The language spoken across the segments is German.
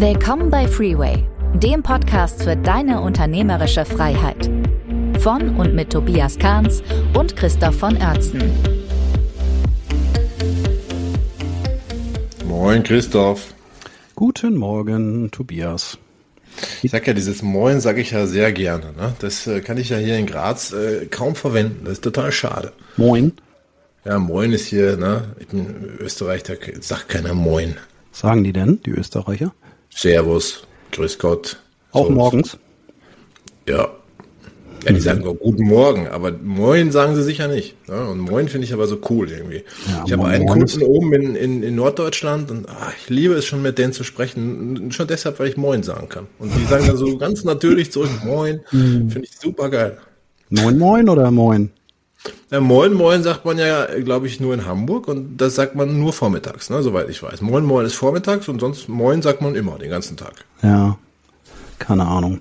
Willkommen bei Freeway, dem Podcast für deine unternehmerische Freiheit. Von und mit Tobias Kahns und Christoph von Oertzen. Moin Christoph. Guten Morgen, Tobias. Ich sag ja, dieses Moin sage ich ja sehr gerne. Ne? Das äh, kann ich ja hier in Graz äh, kaum verwenden. Das ist total schade. Moin. Ja, Moin ist hier, ne? Ich bin Österreich, da sagt keiner Moin. Sagen die denn, die Österreicher? Servus, Grüß Gott. Auch so. morgens? Ja. Ja, die mhm. sagen auch Guten Morgen, aber Moin sagen sie sicher nicht. Ne? Und Moin finde ich aber so cool irgendwie. Ja, ich habe einen Kunden oben in, in, in Norddeutschland und ach, ich liebe es schon mit denen zu sprechen. Schon deshalb, weil ich Moin sagen kann. Und die sagen dann so ganz natürlich zurück Moin. Mhm. Finde ich super geil. Moin Moin oder Moin? Ja, Moin Moin sagt man ja, glaube ich, nur in Hamburg und das sagt man nur vormittags, ne, soweit ich weiß. Moin Moin ist vormittags und sonst Moin sagt man immer, den ganzen Tag. Ja, keine Ahnung.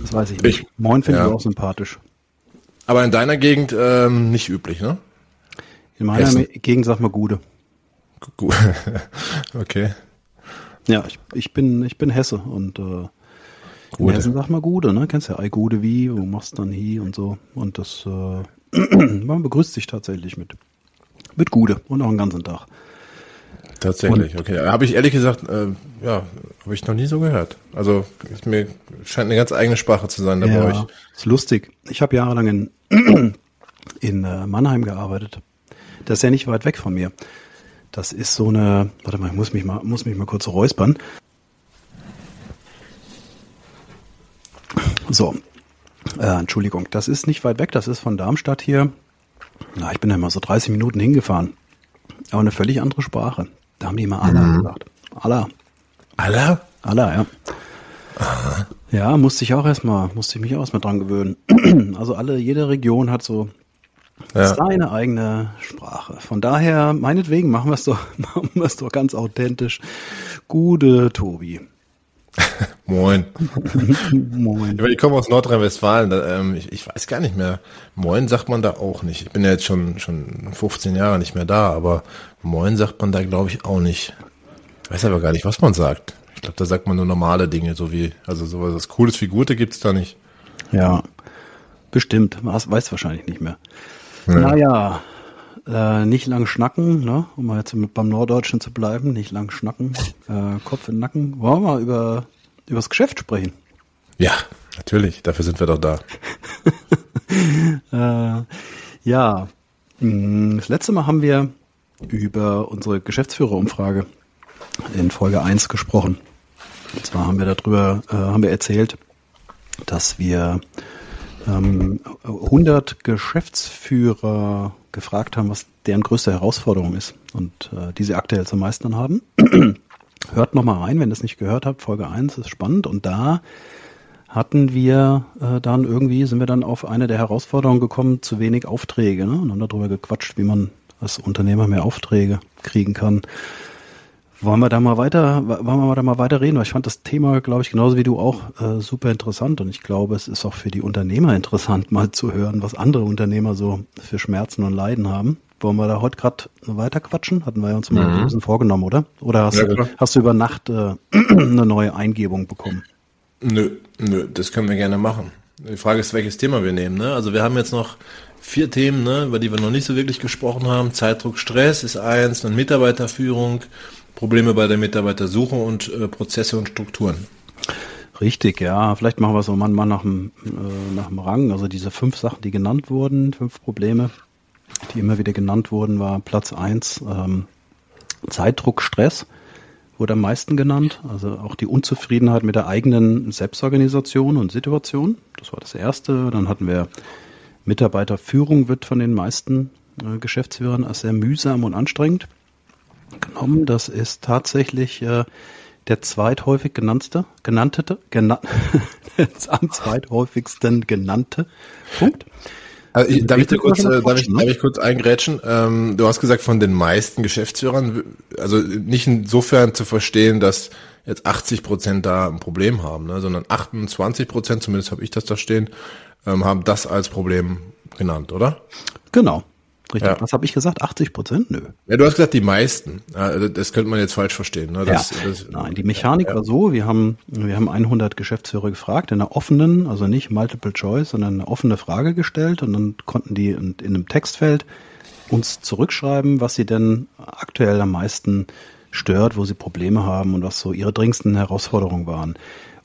Das weiß ich nicht. Ich, Moin finde ja. ich auch sympathisch. Aber in deiner Gegend ähm, nicht üblich, ne? In meiner Hessen. Gegend sag mal Gude. okay. Ja, ich, ich, bin, ich bin Hesse und äh, in Hessen sag mal Gude, ne? Kennst ja, ei Gude wie, wo machst dann hi und so. Und das, äh, man begrüßt sich tatsächlich mit, mit Gude und auch den ganzen Tag. Tatsächlich, und, okay. Habe ich ehrlich gesagt, äh, ja, habe ich noch nie so gehört. Also mir scheint eine ganz eigene Sprache zu sein da ja, bei euch. Ist lustig. Ich habe jahrelang in, in äh, Mannheim gearbeitet. Das ist ja nicht weit weg von mir. Das ist so eine, warte mal, ich muss mich mal, muss mich mal kurz räuspern. So, äh, Entschuldigung, das ist nicht weit weg, das ist von Darmstadt hier. Na, ich bin ja mal so 30 Minuten hingefahren. Aber eine völlig andere Sprache. Da haben die immer Allah mhm. gesagt. Allah. Allah? Allah, ja. Aha. Ja, musste ich auch erstmal, musste ich mich auch erstmal dran gewöhnen. Also alle, jede Region hat so ja. seine eigene Sprache. Von daher, meinetwegen, machen wir es doch, machen wir es doch ganz authentisch. Gute Tobi. Moin. Moin. Ich komme aus Nordrhein-Westfalen. Ähm, ich, ich, weiß gar nicht mehr. Moin sagt man da auch nicht. Ich bin ja jetzt schon, schon 15 Jahre nicht mehr da, aber Moin sagt man da, glaube ich, auch nicht. Ich weiß aber gar nicht, was man sagt. Ich glaube, da sagt man nur normale Dinge, so wie, also sowas was Cooles wie Gute gibt's da nicht. Ja, bestimmt. Weiß wahrscheinlich nicht mehr. Ja. Naja, äh, nicht lang schnacken, ne? um mal jetzt beim Norddeutschen zu bleiben, nicht lang schnacken, äh, Kopf in den Nacken. Wollen wir mal über, über das Geschäft sprechen? Ja, natürlich, dafür sind wir doch da. äh, ja, hm, das letzte Mal haben wir über unsere Geschäftsführerumfrage in Folge 1 gesprochen. Und zwar haben wir darüber, äh, haben wir erzählt, dass wir ähm, 100 Geschäftsführer gefragt haben, was deren größte Herausforderung ist und äh, die sie aktuell zum meistern haben. Hört nochmal rein, wenn ihr es nicht gehört habt. Folge 1 ist spannend und da hatten wir äh, dann irgendwie, sind wir dann auf eine der Herausforderungen gekommen, zu wenig Aufträge ne? und haben darüber gequatscht, wie man als Unternehmer mehr Aufträge kriegen kann. Wollen wir da mal weiter, wollen wir da mal weiter reden? Weil ich fand das Thema, glaube ich, genauso wie du auch äh, super interessant und ich glaube, es ist auch für die Unternehmer interessant, mal zu hören, was andere Unternehmer so für Schmerzen und Leiden haben. Wollen wir da heute gerade weiter quatschen? Hatten wir ja uns mal mhm. ein bisschen vorgenommen, oder? Oder hast, ja, du, hast du über Nacht äh, eine neue Eingebung bekommen? Nö, nö, das können wir gerne machen. Die Frage ist, welches Thema wir nehmen. Ne? Also wir haben jetzt noch vier Themen, ne, über die wir noch nicht so wirklich gesprochen haben. Zeitdruck, Stress ist eins, dann Mitarbeiterführung, Probleme bei der Mitarbeitersuche und äh, Prozesse und Strukturen. Richtig, ja. Vielleicht machen wir so mal nach dem, äh, nach dem Rang. Also diese fünf Sachen, die genannt wurden, fünf Probleme, die immer wieder genannt wurden, war Platz eins ähm, Zeitdruck, Stress wurde am meisten genannt. Also auch die Unzufriedenheit mit der eigenen Selbstorganisation und Situation. Das war das erste. Dann hatten wir Mitarbeiterführung wird von den meisten äh, Geschäftsführern als sehr mühsam und anstrengend genommen. Das ist tatsächlich äh, der zweithäufig genannte, genannte, gena am zweithäufigsten genannte Punkt. Also ich, darf, ich kurz, äh, darf, ich, darf ich kurz eingrätschen? Ähm, du hast gesagt, von den meisten Geschäftsführern, also nicht insofern zu verstehen, dass jetzt 80 Prozent da ein Problem haben, ne, sondern 28 Prozent, zumindest habe ich das da stehen, ähm, haben das als Problem genannt, oder? Genau. Richtig. Ja. Was habe ich gesagt? 80 Prozent? Nö. Ja, du hast gesagt, die meisten. Also das könnte man jetzt falsch verstehen. Ne? Das, ja. Das, Nein, die Mechanik ja. war so, wir haben, wir haben 100 Geschäftsführer gefragt, in einer offenen, also nicht Multiple Choice, sondern eine offene Frage gestellt und dann konnten die in, in einem Textfeld uns zurückschreiben, was sie denn aktuell am meisten stört, wo sie Probleme haben und was so ihre dringendsten Herausforderungen waren.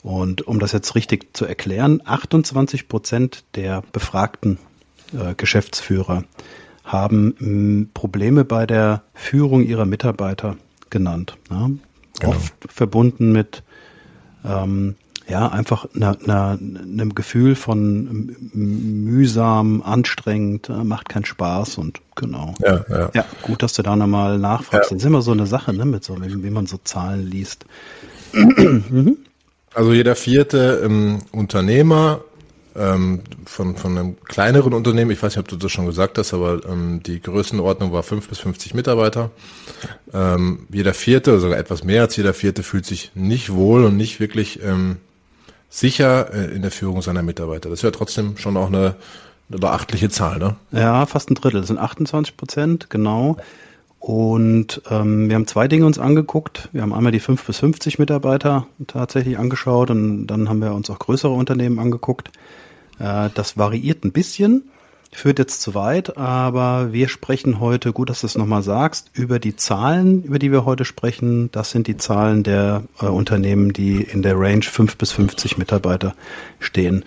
Und um das jetzt richtig zu erklären, 28 Prozent der befragten äh, Geschäftsführer haben hm, Probleme bei der Führung ihrer Mitarbeiter genannt. Ja? Genau. Oft verbunden mit ähm, ja, einfach einer, einer, einem Gefühl von mühsam, anstrengend, äh, macht keinen Spaß und genau. Ja, ja. ja gut, dass du da nochmal nachfragst. Ja. Das ist immer so eine Sache, ne, mit so, wie, wie man so Zahlen liest. mhm. Also jeder vierte ähm, Unternehmer ähm, von, von einem kleineren Unternehmen, ich weiß nicht, ob du das schon gesagt hast, aber ähm, die Größenordnung war fünf bis 50 Mitarbeiter. Ähm, jeder vierte, sogar etwas mehr als jeder vierte, fühlt sich nicht wohl und nicht wirklich ähm, sicher äh, in der Führung seiner Mitarbeiter. Das ist ja trotzdem schon auch eine, eine beachtliche Zahl, ne? Ja, fast ein Drittel. Das sind 28 Prozent, genau. Und ähm, wir haben zwei Dinge uns angeguckt. Wir haben einmal die 5 bis 50 Mitarbeiter tatsächlich angeschaut und dann haben wir uns auch größere Unternehmen angeguckt. Äh, das variiert ein bisschen führt jetzt zu weit, aber wir sprechen heute, gut, dass du es nochmal sagst, über die Zahlen, über die wir heute sprechen. Das sind die Zahlen der äh, Unternehmen, die in der Range 5 bis 50 Mitarbeiter stehen.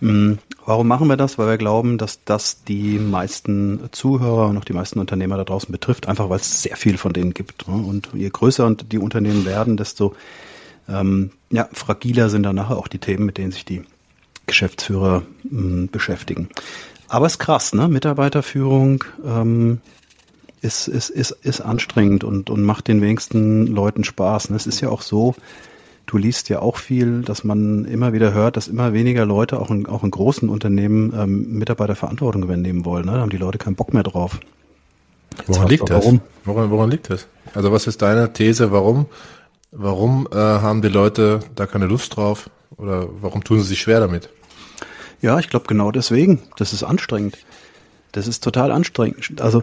Mhm. Warum machen wir das? Weil wir glauben, dass das die meisten Zuhörer und auch die meisten Unternehmer da draußen betrifft, einfach weil es sehr viel von denen gibt. Ne? Und je größer die Unternehmen werden, desto ähm, ja, fragiler sind dann nachher auch die Themen, mit denen sich die Geschäftsführer mh, hm, beschäftigen. Aber es ist krass, ne? Mitarbeiterführung ähm, ist, ist, ist, ist anstrengend und, und macht den wenigsten Leuten Spaß. Ne? Es ist ja auch so, du liest ja auch viel, dass man immer wieder hört, dass immer weniger Leute auch in, auch in großen Unternehmen ähm, Mitarbeiterverantwortung übernehmen wollen. Ne? Da haben die Leute keinen Bock mehr drauf. woran liegt das? Warum? Woran, woran liegt das? Also was ist deine These? Warum, warum äh, haben die Leute da keine Lust drauf? Oder warum tun sie sich schwer damit? Ja, ich glaube genau deswegen. Das ist anstrengend. Das ist total anstrengend. Also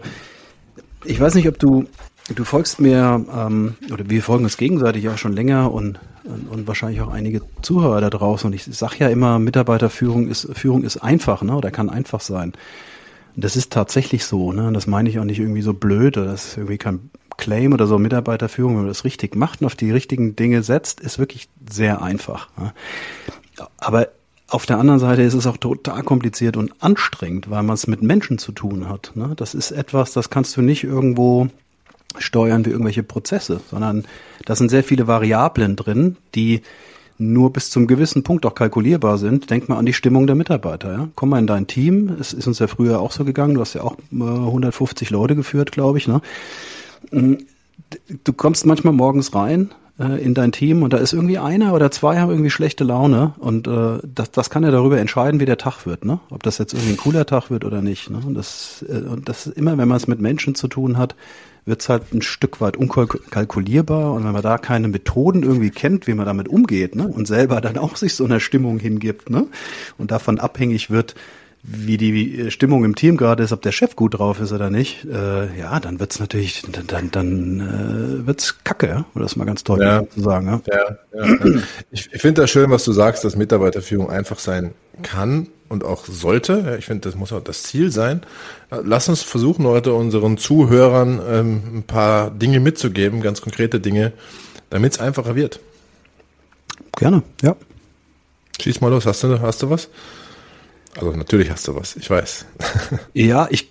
ich weiß nicht, ob du du folgst mir ähm, oder wir folgen uns gegenseitig ja schon länger und, und, und wahrscheinlich auch einige Zuhörer da draußen. Und ich sage ja immer, Mitarbeiterführung ist Führung ist einfach, ne? Oder kann einfach sein. Das ist tatsächlich so, ne? Und das meine ich auch nicht irgendwie so blöd oder das ist irgendwie kein Claim oder so Mitarbeiterführung, wenn man das richtig macht und auf die richtigen Dinge setzt, ist wirklich sehr einfach. Aber auf der anderen Seite ist es auch total kompliziert und anstrengend, weil man es mit Menschen zu tun hat. Ne? Das ist etwas, das kannst du nicht irgendwo steuern wie irgendwelche Prozesse, sondern da sind sehr viele Variablen drin, die nur bis zum gewissen Punkt auch kalkulierbar sind. Denk mal an die Stimmung der Mitarbeiter. Ja? Komm mal in dein Team. Es ist uns ja früher auch so gegangen. Du hast ja auch 150 Leute geführt, glaube ich. Ne? Du kommst manchmal morgens rein äh, in dein Team und da ist irgendwie einer oder zwei haben irgendwie schlechte Laune und äh, das, das kann ja darüber entscheiden, wie der Tag wird, ne? Ob das jetzt irgendwie ein cooler Tag wird oder nicht. Ne? Und das, äh, und das ist immer, wenn man es mit Menschen zu tun hat, wird es halt ein Stück weit unkalkulierbar und wenn man da keine Methoden irgendwie kennt, wie man damit umgeht, ne? Und selber dann auch sich so einer Stimmung hingibt, ne? Und davon abhängig wird, wie die Stimmung im Team gerade ist, ob der Chef gut drauf ist oder nicht, äh, ja, dann wird's natürlich, dann, dann, dann äh, wird's kacke, ja? um das mal ganz deutlich ja, zu sagen. Ja, ja, ja. Ich, ich finde das schön, was du sagst, dass Mitarbeiterführung einfach sein kann und auch sollte. Ja, ich finde, das muss auch das Ziel sein. Lass uns versuchen, heute unseren Zuhörern ähm, ein paar Dinge mitzugeben, ganz konkrete Dinge, damit es einfacher wird. Gerne, ja. Schieß mal los, hast du, hast du was? Also natürlich hast du was, ich weiß. ja, ich,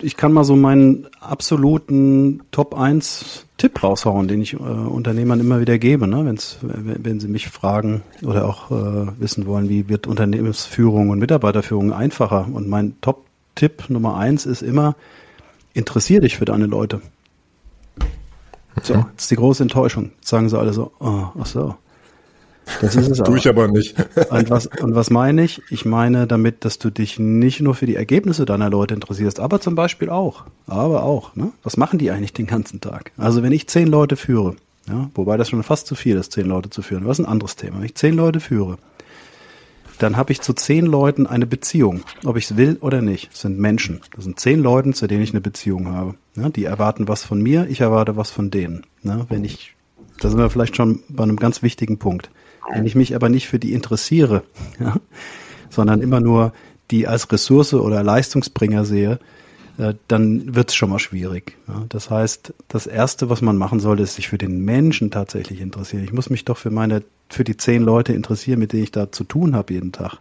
ich kann mal so meinen absoluten Top 1 Tipp raushauen, den ich äh, Unternehmern immer wieder gebe, ne? Wenn's, wenn sie mich fragen oder auch äh, wissen wollen, wie wird Unternehmensführung und Mitarbeiterführung einfacher. Und mein Top-Tipp Nummer 1 ist immer, interessier dich für deine Leute. So, mhm. jetzt die große Enttäuschung. Jetzt sagen sie alle so, oh, ach so. Das ist es auch. Tue ich aber nicht. und, was, und was meine ich? Ich meine damit, dass du dich nicht nur für die Ergebnisse deiner Leute interessierst, aber zum Beispiel auch. Aber auch. Ne? Was machen die eigentlich den ganzen Tag? Also wenn ich zehn Leute führe, ja, wobei das schon fast zu viel ist, zehn Leute zu führen, was ist ein anderes Thema. Wenn ich zehn Leute führe, dann habe ich zu zehn Leuten eine Beziehung, ob ich es will oder nicht. Das sind Menschen. Das sind zehn Leute, zu denen ich eine Beziehung habe. Ja, die erwarten was von mir, ich erwarte was von denen. Ja, wenn ich, da sind wir vielleicht schon bei einem ganz wichtigen Punkt. Wenn ich mich aber nicht für die interessiere, ja, sondern immer nur die als Ressource oder Leistungsbringer sehe, äh, dann wird es schon mal schwierig. Das heißt, das Erste, was man machen sollte, ist sich für den Menschen tatsächlich interessieren. Ich muss mich doch für meine, für die zehn Leute interessieren, mit denen ich da zu tun habe jeden Tag.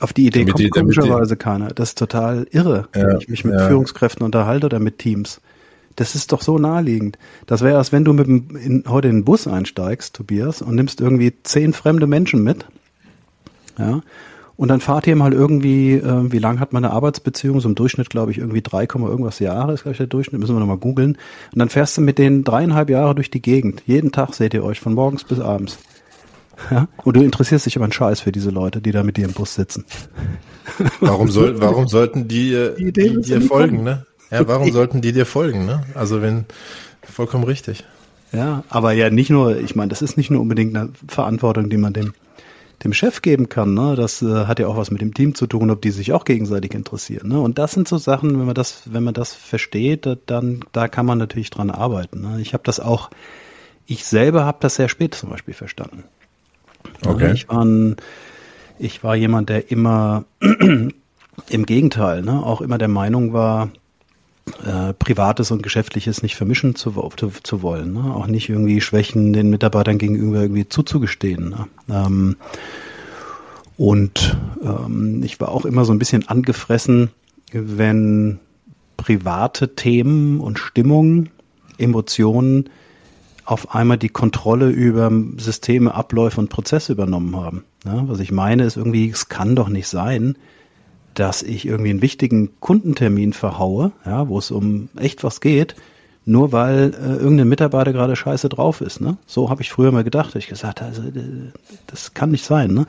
Auf die Idee damit kommt die, komischerweise keiner. Das ist total irre, ja, wenn ich mich mit ja. Führungskräften unterhalte oder mit Teams. Das ist doch so naheliegend. Das wäre, als wenn du mit dem, in, heute in den Bus einsteigst, Tobias, und nimmst irgendwie zehn fremde Menschen mit. Ja, und dann fahrt ihr mal irgendwie, äh, wie lang hat man eine Arbeitsbeziehung? So im Durchschnitt, glaube ich, irgendwie 3, irgendwas Jahre ist, glaube ich, der Durchschnitt. Müssen wir nochmal googeln. Und dann fährst du mit denen dreieinhalb Jahre durch die Gegend. Jeden Tag seht ihr euch, von morgens bis abends. Ja? Und du interessierst dich über einen Scheiß für diese Leute, die da mit dir im Bus sitzen. Warum, soll, warum sollten die, äh, die, die dir folgen, ne? Ja, warum sollten die dir folgen, ne? Also wenn, vollkommen richtig. Ja, aber ja nicht nur, ich meine, das ist nicht nur unbedingt eine Verantwortung, die man dem dem Chef geben kann. Ne? Das äh, hat ja auch was mit dem Team zu tun, ob die sich auch gegenseitig interessieren. Ne? Und das sind so Sachen, wenn man das, wenn man das versteht, dann da kann man natürlich dran arbeiten. Ne? Ich habe das auch, ich selber habe das sehr spät zum Beispiel verstanden. Okay. Ich war, ein, ich war jemand, der immer im Gegenteil, ne, auch immer der Meinung war, äh, Privates und Geschäftliches nicht vermischen zu, zu, zu wollen. Ne? Auch nicht irgendwie Schwächen den Mitarbeitern gegenüber irgendwie zuzugestehen. Ne? Ähm, und ähm, ich war auch immer so ein bisschen angefressen, wenn private Themen und Stimmungen, Emotionen auf einmal die Kontrolle über Systeme, Abläufe und Prozesse übernommen haben. Ja, was ich meine ist irgendwie, es kann doch nicht sein, dass ich irgendwie einen wichtigen Kundentermin verhaue, ja, wo es um echt was geht, nur weil äh, irgendein Mitarbeiter gerade scheiße drauf ist. Ne? So habe ich früher mal gedacht. Ich gesagt, also das kann nicht sein. Ne?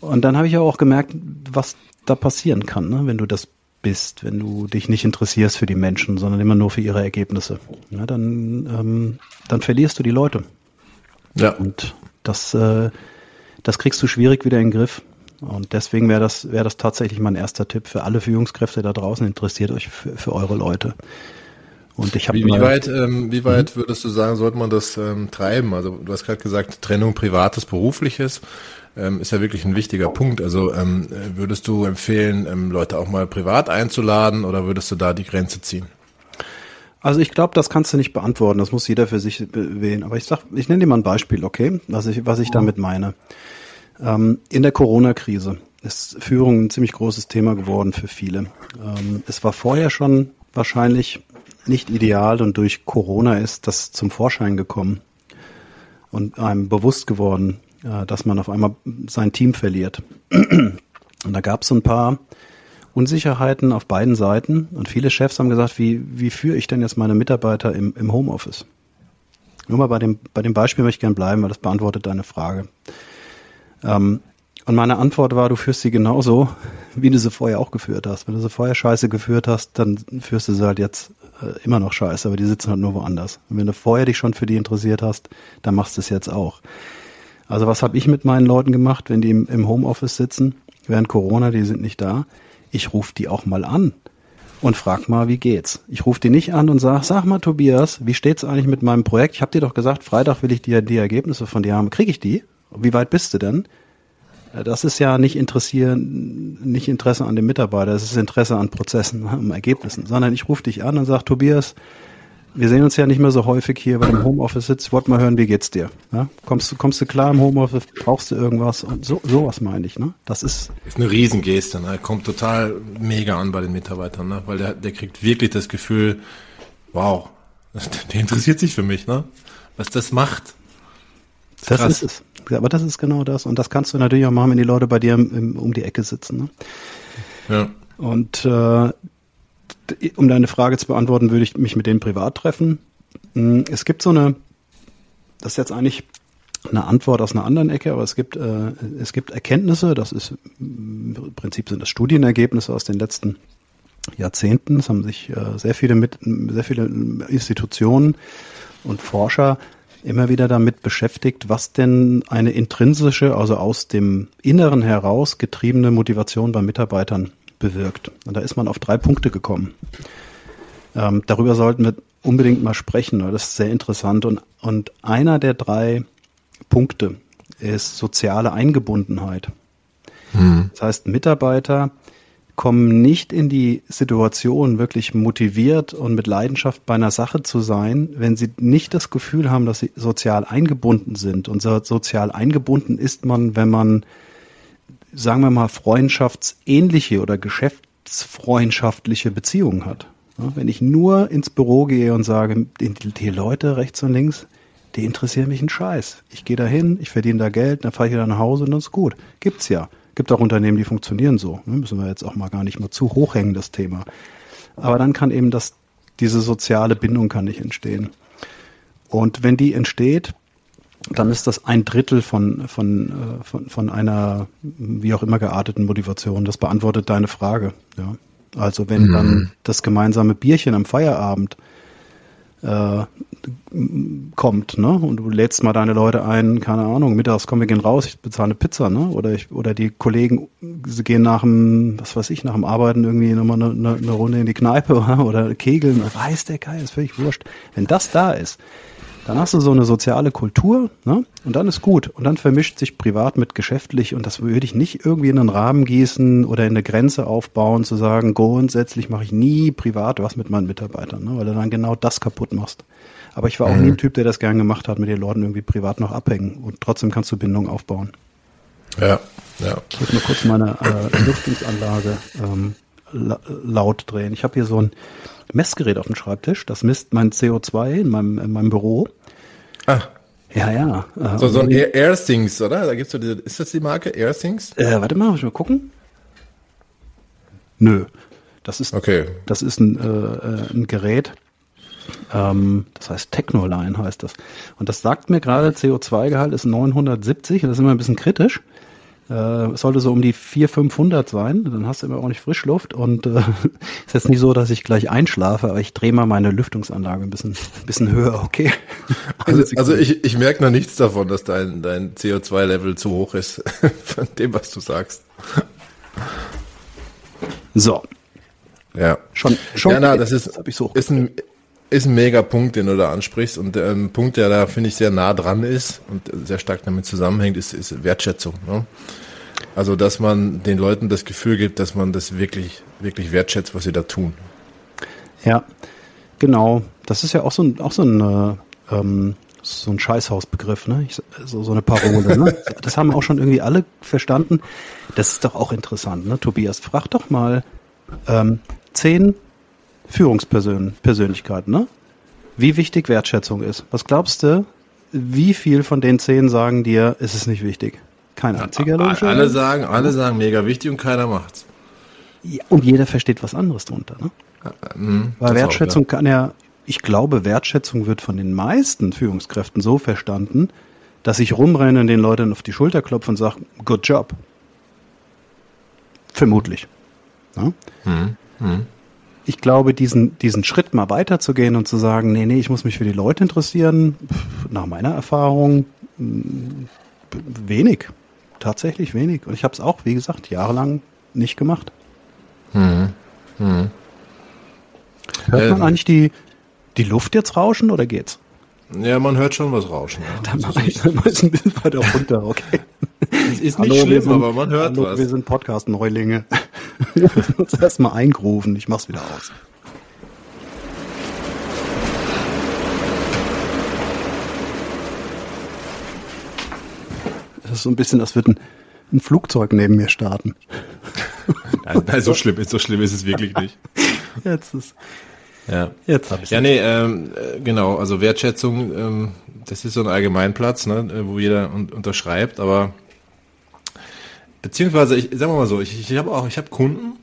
Und dann habe ich auch gemerkt, was da passieren kann, ne? wenn du das bist, wenn du dich nicht interessierst für die Menschen, sondern immer nur für ihre Ergebnisse. Ja, dann, ähm, dann verlierst du die Leute. Ja. Und das, äh, das kriegst du schwierig wieder in den Griff. Und deswegen wäre das, wäre das tatsächlich mein erster Tipp für alle Führungskräfte da draußen. Interessiert euch für, für eure Leute. Und ich habe wie, wie weit, ähm, wie weit mhm. würdest du sagen, sollte man das ähm, treiben? Also du hast gerade gesagt, Trennung privates, berufliches ähm, ist ja wirklich ein wichtiger Punkt. Also ähm, würdest du empfehlen, ähm, Leute auch mal privat einzuladen oder würdest du da die Grenze ziehen? Also ich glaube, das kannst du nicht beantworten. Das muss jeder für sich wählen. Aber ich sag, ich nenne dir mal ein Beispiel, okay? Was ich, was ich damit meine. Ähm, in der Corona-Krise ist Führung ein ziemlich großes Thema geworden für viele. Ähm, es war vorher schon wahrscheinlich nicht ideal und durch Corona ist das zum Vorschein gekommen und einem bewusst geworden, äh, dass man auf einmal sein Team verliert. Und da gab es so ein paar Unsicherheiten auf beiden Seiten und viele Chefs haben gesagt, wie, wie führe ich denn jetzt meine Mitarbeiter im, im Homeoffice? Nur mal bei dem, bei dem Beispiel möchte ich gerne bleiben, weil das beantwortet deine Frage. Ähm, und meine Antwort war, du führst sie genauso, wie du sie vorher auch geführt hast. Wenn du sie vorher scheiße geführt hast, dann führst du sie halt jetzt äh, immer noch scheiße, aber die sitzen halt nur woanders. Und wenn du vorher dich schon für die interessiert hast, dann machst du es jetzt auch. Also was habe ich mit meinen Leuten gemacht, wenn die im, im Homeoffice sitzen, während Corona, die sind nicht da? Ich rufe die auch mal an und frag mal, wie geht's. Ich rufe die nicht an und sag, sag mal Tobias, wie steht's eigentlich mit meinem Projekt? Ich habe dir doch gesagt, Freitag will ich dir die Ergebnisse von dir haben. Kriege ich die? Wie weit bist du denn? Äh, das ist ja nicht interessieren, nicht Interesse an dem Mitarbeiter, das ist Interesse an Prozessen, an Ergebnissen, sondern ich rufe dich an und sage, Tobias, wir sehen uns ja nicht mehr so häufig hier, weil du im Homeoffice sitzt. Ich wollte mal hören, wie geht's dir? Ja? Kommst, du, kommst du klar im Homeoffice? Brauchst du irgendwas? Und so, sowas meine ich. Ne? Das ist, ist eine Riesengeste. Ne? Kommt total mega an bei den Mitarbeitern, ne? weil der, der kriegt wirklich das Gefühl, wow, der interessiert sich für mich, ne? was das macht. Das ist es. Aber das ist genau das. Und das kannst du natürlich auch machen, wenn die Leute bei dir im, im, um die Ecke sitzen. Ne? Ja. Und äh, um deine Frage zu beantworten, würde ich mich mit denen privat treffen. Hm, es gibt so eine, das ist jetzt eigentlich eine Antwort aus einer anderen Ecke, aber es gibt, äh, es gibt Erkenntnisse, das ist im Prinzip sind das Studienergebnisse aus den letzten Jahrzehnten. Es haben sich äh, sehr viele mit, sehr viele Institutionen und Forscher immer wieder damit beschäftigt, was denn eine intrinsische, also aus dem Inneren heraus getriebene Motivation bei Mitarbeitern bewirkt. Und da ist man auf drei Punkte gekommen. Ähm, darüber sollten wir unbedingt mal sprechen, weil das ist sehr interessant. Und, und einer der drei Punkte ist soziale Eingebundenheit. Hm. Das heißt, Mitarbeiter kommen nicht in die Situation, wirklich motiviert und mit Leidenschaft bei einer Sache zu sein, wenn sie nicht das Gefühl haben, dass sie sozial eingebunden sind. Und so sozial eingebunden ist man, wenn man, sagen wir mal, freundschaftsähnliche oder geschäftsfreundschaftliche Beziehungen hat. Wenn ich nur ins Büro gehe und sage, die, die Leute rechts und links, die interessieren mich einen Scheiß. Ich gehe da hin, ich verdiene da Geld, dann fahre ich wieder nach Hause und dann ist gut. Gibt's ja. Gibt auch Unternehmen, die funktionieren so. Ne? Müssen wir jetzt auch mal gar nicht mal zu hoch hängen, das Thema. Aber dann kann eben das, diese soziale Bindung kann nicht entstehen. Und wenn die entsteht, dann ist das ein Drittel von, von, äh, von, von einer wie auch immer gearteten Motivation. Das beantwortet deine Frage. Ja. Also wenn mhm. dann das gemeinsame Bierchen am Feierabend äh, kommt, ne? Und du lädst mal deine Leute ein, keine Ahnung, mittags kommen wir gehen raus, ich bezahle eine Pizza, ne? Oder ich, oder die Kollegen sie gehen nach dem, was weiß ich, nach dem Arbeiten irgendwie nochmal eine, eine, eine Runde in die Kneipe oder kegeln, weiß der Geil, ist völlig wurscht. Wenn das da ist, dann hast du so eine soziale Kultur, ne? Und dann ist gut. Und dann vermischt sich privat mit geschäftlich und das würde ich nicht irgendwie in einen Rahmen gießen oder in eine Grenze aufbauen, zu sagen, grundsätzlich mache ich nie privat was mit meinen Mitarbeitern, ne? weil du dann genau das kaputt machst. Aber ich war auch mhm. nie ein Typ, der das gern gemacht hat, mit den Leuten irgendwie privat noch abhängen. Und trotzdem kannst du Bindung aufbauen. Ja, ja. Ich muss nur kurz meine äh, Lüftungsanlage ähm, la laut drehen. Ich habe hier so ein Messgerät auf dem Schreibtisch. Das misst mein CO2 in meinem, in meinem Büro. Ah. Ja, ja. Äh, so, so ein Air AirThings, oder? Da gibt's so diese, ist das die Marke AirThings? Äh, warte mal, muss ich mal gucken? Nö. Das ist, okay. das ist ein, äh, äh ein Gerät. Ähm, das heißt Technoline heißt das. Und das sagt mir gerade, CO2-Gehalt ist 970. Das ist immer ein bisschen kritisch. Äh, sollte so um die 400, 500 sein, dann hast du immer ordentlich Frischluft und äh, ist jetzt nicht so, dass ich gleich einschlafe, aber ich drehe mal meine Lüftungsanlage ein bisschen, bisschen höher, okay? Also, also ich, ich merke noch nichts davon, dass dein, dein CO2-Level zu hoch ist, von dem, was du sagst. So. Ja. Schon, schon. Ja, na, das ist, das so ist ein, ist ein mega Punkt, den du da ansprichst und ein ähm, Punkt, der da finde ich sehr nah dran ist und sehr stark damit zusammenhängt, ist, ist Wertschätzung. Ne? Also, dass man den Leuten das Gefühl gibt, dass man das wirklich, wirklich wertschätzt, was sie da tun. Ja, genau. Das ist ja auch so ein, auch so ein, äh, ähm, so ein Scheißhausbegriff, ne? Ich, so, so eine Parole, ne? Das haben auch schon irgendwie alle verstanden. Das ist doch auch interessant, ne? Tobias, frag doch mal ähm, zehn Führungspersönlichkeiten, ne? Wie wichtig Wertschätzung ist. Was glaubst du, wie viel von den zehn sagen dir, ist es nicht wichtig? Kein einziger logischer. Alle sagen, alle sagen mega wichtig und keiner macht's. Ja, und jeder versteht was anderes drunter, ne? Mhm, Weil Wertschätzung auch, ja. kann ja, ich glaube, Wertschätzung wird von den meisten Führungskräften so verstanden, dass ich rumrenne und den Leuten auf die Schulter klopfe und sage, good job. Vermutlich. Ja? Mhm. Mhm ich glaube, diesen, diesen Schritt mal weiterzugehen und zu sagen, nee, nee, ich muss mich für die Leute interessieren, nach meiner Erfahrung wenig. Tatsächlich wenig. Und ich habe es auch, wie gesagt, jahrelang nicht gemacht. Hm. Hm. Hört man ähm, eigentlich die, die Luft jetzt rauschen oder geht's? Ja, man hört schon was rauschen. Ja. Dann mache ich mal ein bisschen weiter runter, okay. Es ist nicht Hallo, schlimm, sind, aber man hört Hallo, was. Wir sind Podcast-Neulinge. wir müssen uns erstmal eingrooven. Ich mach's wieder aus. Das ist so ein bisschen, als würde ein, ein Flugzeug neben mir starten. Nein, nein, so schlimm ist, so schlimm ist es wirklich nicht. Jetzt ist. Ja, jetzt habe ich Ja, nee, ähm, äh, genau, also Wertschätzung, ähm, das ist so ein Allgemeinplatz, ne, wo jeder un unterschreibt, aber beziehungsweise, ich sagen wir mal so, ich, ich habe auch, ich habe Kunden,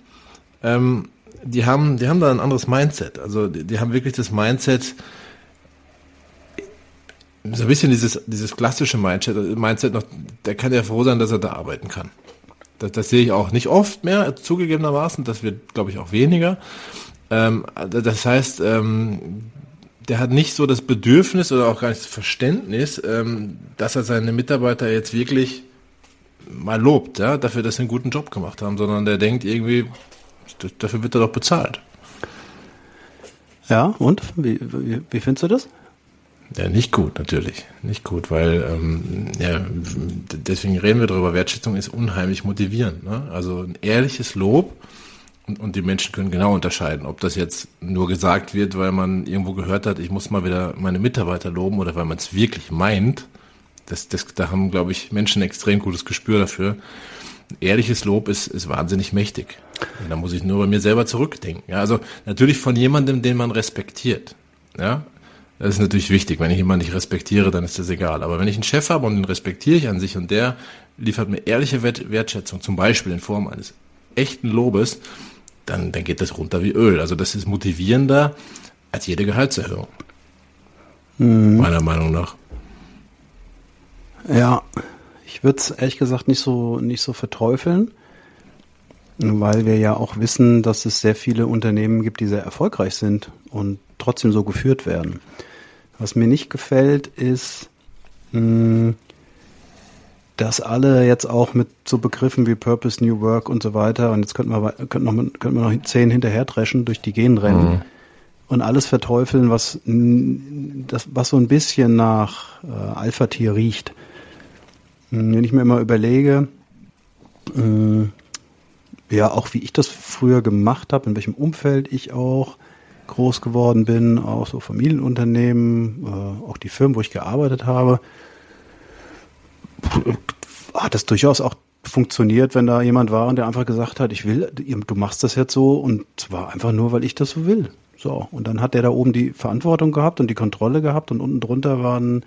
ähm, die haben, die haben da ein anderes Mindset. Also die, die haben wirklich das Mindset, so ein bisschen dieses, dieses klassische Mindset, Mindset noch, der kann ja froh sein, dass er da arbeiten kann. Das, das sehe ich auch nicht oft mehr, zugegebenermaßen, das wird, glaube ich, auch weniger. Ähm, das heißt, ähm, der hat nicht so das Bedürfnis oder auch gar nicht das Verständnis, ähm, dass er seine Mitarbeiter jetzt wirklich mal lobt, ja, dafür, dass sie einen guten Job gemacht haben, sondern der denkt irgendwie, dafür wird er doch bezahlt. Ja, und? Wie, wie, wie findest du das? Ja, nicht gut, natürlich. Nicht gut, weil ähm, ja, deswegen reden wir darüber. Wertschätzung ist unheimlich motivierend. Ne? Also ein ehrliches Lob und, und die Menschen können genau unterscheiden, ob das jetzt nur gesagt wird, weil man irgendwo gehört hat, ich muss mal wieder meine Mitarbeiter loben oder weil man es wirklich meint. Das, das, da haben, glaube ich, Menschen ein extrem gutes Gespür dafür. Ehrliches Lob ist, ist wahnsinnig mächtig. Da muss ich nur bei mir selber zurückdenken. Ja, also natürlich von jemandem, den man respektiert. Ja, das ist natürlich wichtig. Wenn ich jemanden nicht respektiere, dann ist das egal. Aber wenn ich einen Chef habe und den respektiere ich an sich und der liefert mir ehrliche Wertschätzung, zum Beispiel in Form eines echten Lobes, dann, dann geht das runter wie Öl. Also das ist motivierender als jede Gehaltserhöhung. Mhm. Meiner Meinung nach. Ja, ich würde es ehrlich gesagt nicht so, nicht so verteufeln, weil wir ja auch wissen, dass es sehr viele Unternehmen gibt, die sehr erfolgreich sind und trotzdem so geführt werden. Was mir nicht gefällt, ist, hm, dass alle jetzt auch mit so Begriffen wie Purpose, New Work und so weiter, und jetzt könnten wir, könnten noch, könnten wir noch zehn hinterher dreschen, durch die Gehen rennen mhm. und alles verteufeln, was, das, was so ein bisschen nach äh, Alpha-Tier riecht. Hm, wenn ich mir immer überlege, äh, ja, auch wie ich das früher gemacht habe, in welchem Umfeld ich auch groß geworden bin, auch so Familienunternehmen, äh, auch die Firmen, wo ich gearbeitet habe, hat es durchaus auch funktioniert, wenn da jemand war und der einfach gesagt hat, ich will, du machst das jetzt so und zwar einfach nur, weil ich das so will. So. Und dann hat der da oben die Verantwortung gehabt und die Kontrolle gehabt und unten drunter waren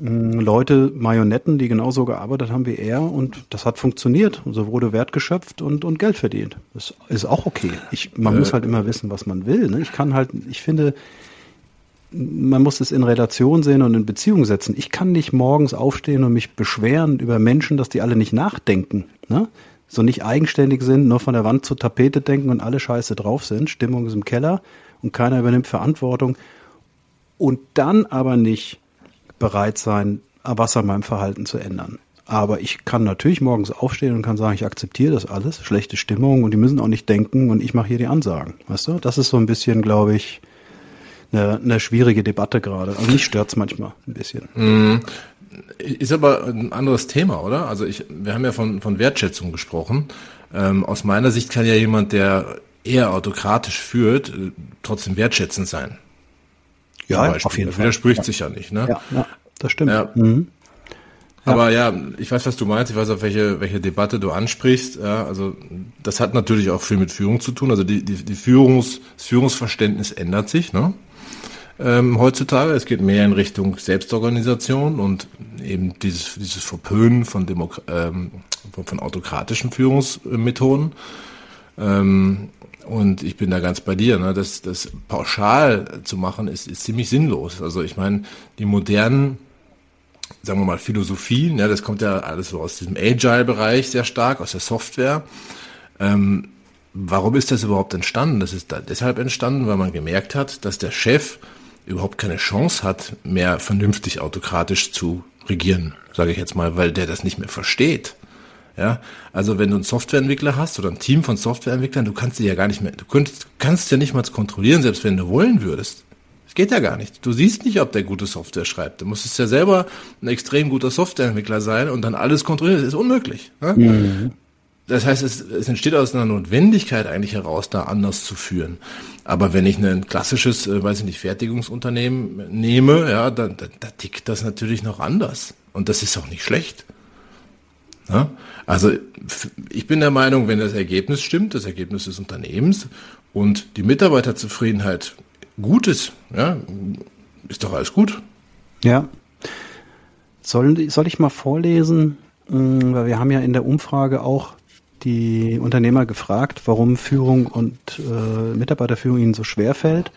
Leute, Marionetten, die genauso gearbeitet haben wie er und das hat funktioniert. Und so wurde Wert geschöpft und, und Geld verdient. Das ist auch okay. Ich, man äh. muss halt immer wissen, was man will. Ne? Ich kann halt, ich finde, man muss es in Relation sehen und in Beziehung setzen. Ich kann nicht morgens aufstehen und mich beschweren über Menschen, dass die alle nicht nachdenken. Ne? So nicht eigenständig sind, nur von der Wand zur Tapete denken und alle scheiße drauf sind. Stimmung ist im Keller und keiner übernimmt Verantwortung. Und dann aber nicht bereit sein, was an meinem Verhalten zu ändern. Aber ich kann natürlich morgens aufstehen und kann sagen, ich akzeptiere das alles, schlechte Stimmung und die müssen auch nicht denken und ich mache hier die Ansagen. Weißt du? Das ist so ein bisschen, glaube ich, eine, eine schwierige Debatte gerade. Also mich stört's manchmal ein bisschen. Mm. Ist aber ein anderes Thema, oder? Also ich, wir haben ja von, von Wertschätzung gesprochen. Ähm, aus meiner Sicht kann ja jemand, der eher autokratisch führt, äh, trotzdem wertschätzend sein. Ja, auf jeden das Fall. widerspricht ja. sich ja nicht, ne? Ja, ja das stimmt. Ja. Mhm. Aber ja, ich weiß, was du meinst. Ich weiß auch, welche, welche Debatte du ansprichst. Ja, also das hat natürlich auch viel mit Führung zu tun. Also die, die, die Führungs, das Führungsverständnis ändert sich ne? Ähm, heutzutage. Es geht mehr in Richtung Selbstorganisation und eben dieses, dieses Verpönen von, Demok ähm, von, autokratischen Führungsmethoden. Ähm, und ich bin da ganz bei dir. Ne? Das, das pauschal zu machen, ist, ist ziemlich sinnlos. Also ich meine, die modernen, sagen wir mal, Philosophien, ja, das kommt ja alles so aus diesem Agile-Bereich sehr stark, aus der Software. Ähm, warum ist das überhaupt entstanden? Das ist da deshalb entstanden, weil man gemerkt hat, dass der Chef überhaupt keine Chance hat, mehr vernünftig autokratisch zu regieren, sage ich jetzt mal, weil der das nicht mehr versteht. Ja, also wenn du einen Softwareentwickler hast oder ein Team von Softwareentwicklern, du kannst sie ja gar nicht mehr, du könntest, kannst ja nicht mal kontrollieren, selbst wenn du wollen würdest. Das geht ja gar nicht. Du siehst nicht, ob der gute Software schreibt. Du musstest ja selber ein extrem guter Softwareentwickler sein und dann alles kontrollieren. Das ist unmöglich. Ja? Mhm. Das heißt, es, es entsteht aus einer Notwendigkeit eigentlich heraus, da anders zu führen. Aber wenn ich ein klassisches, äh, weiß ich nicht, Fertigungsunternehmen nehme, ja, da, da, da tickt das natürlich noch anders. Und das ist auch nicht schlecht. Ja? Also ich bin der Meinung, wenn das Ergebnis stimmt, das Ergebnis des Unternehmens und die Mitarbeiterzufriedenheit gut ist, ja, ist doch alles gut. Ja. Soll, soll ich mal vorlesen? Hm, weil wir haben ja in der Umfrage auch die Unternehmer gefragt, warum Führung und äh, Mitarbeiterführung ihnen so schwer fällt.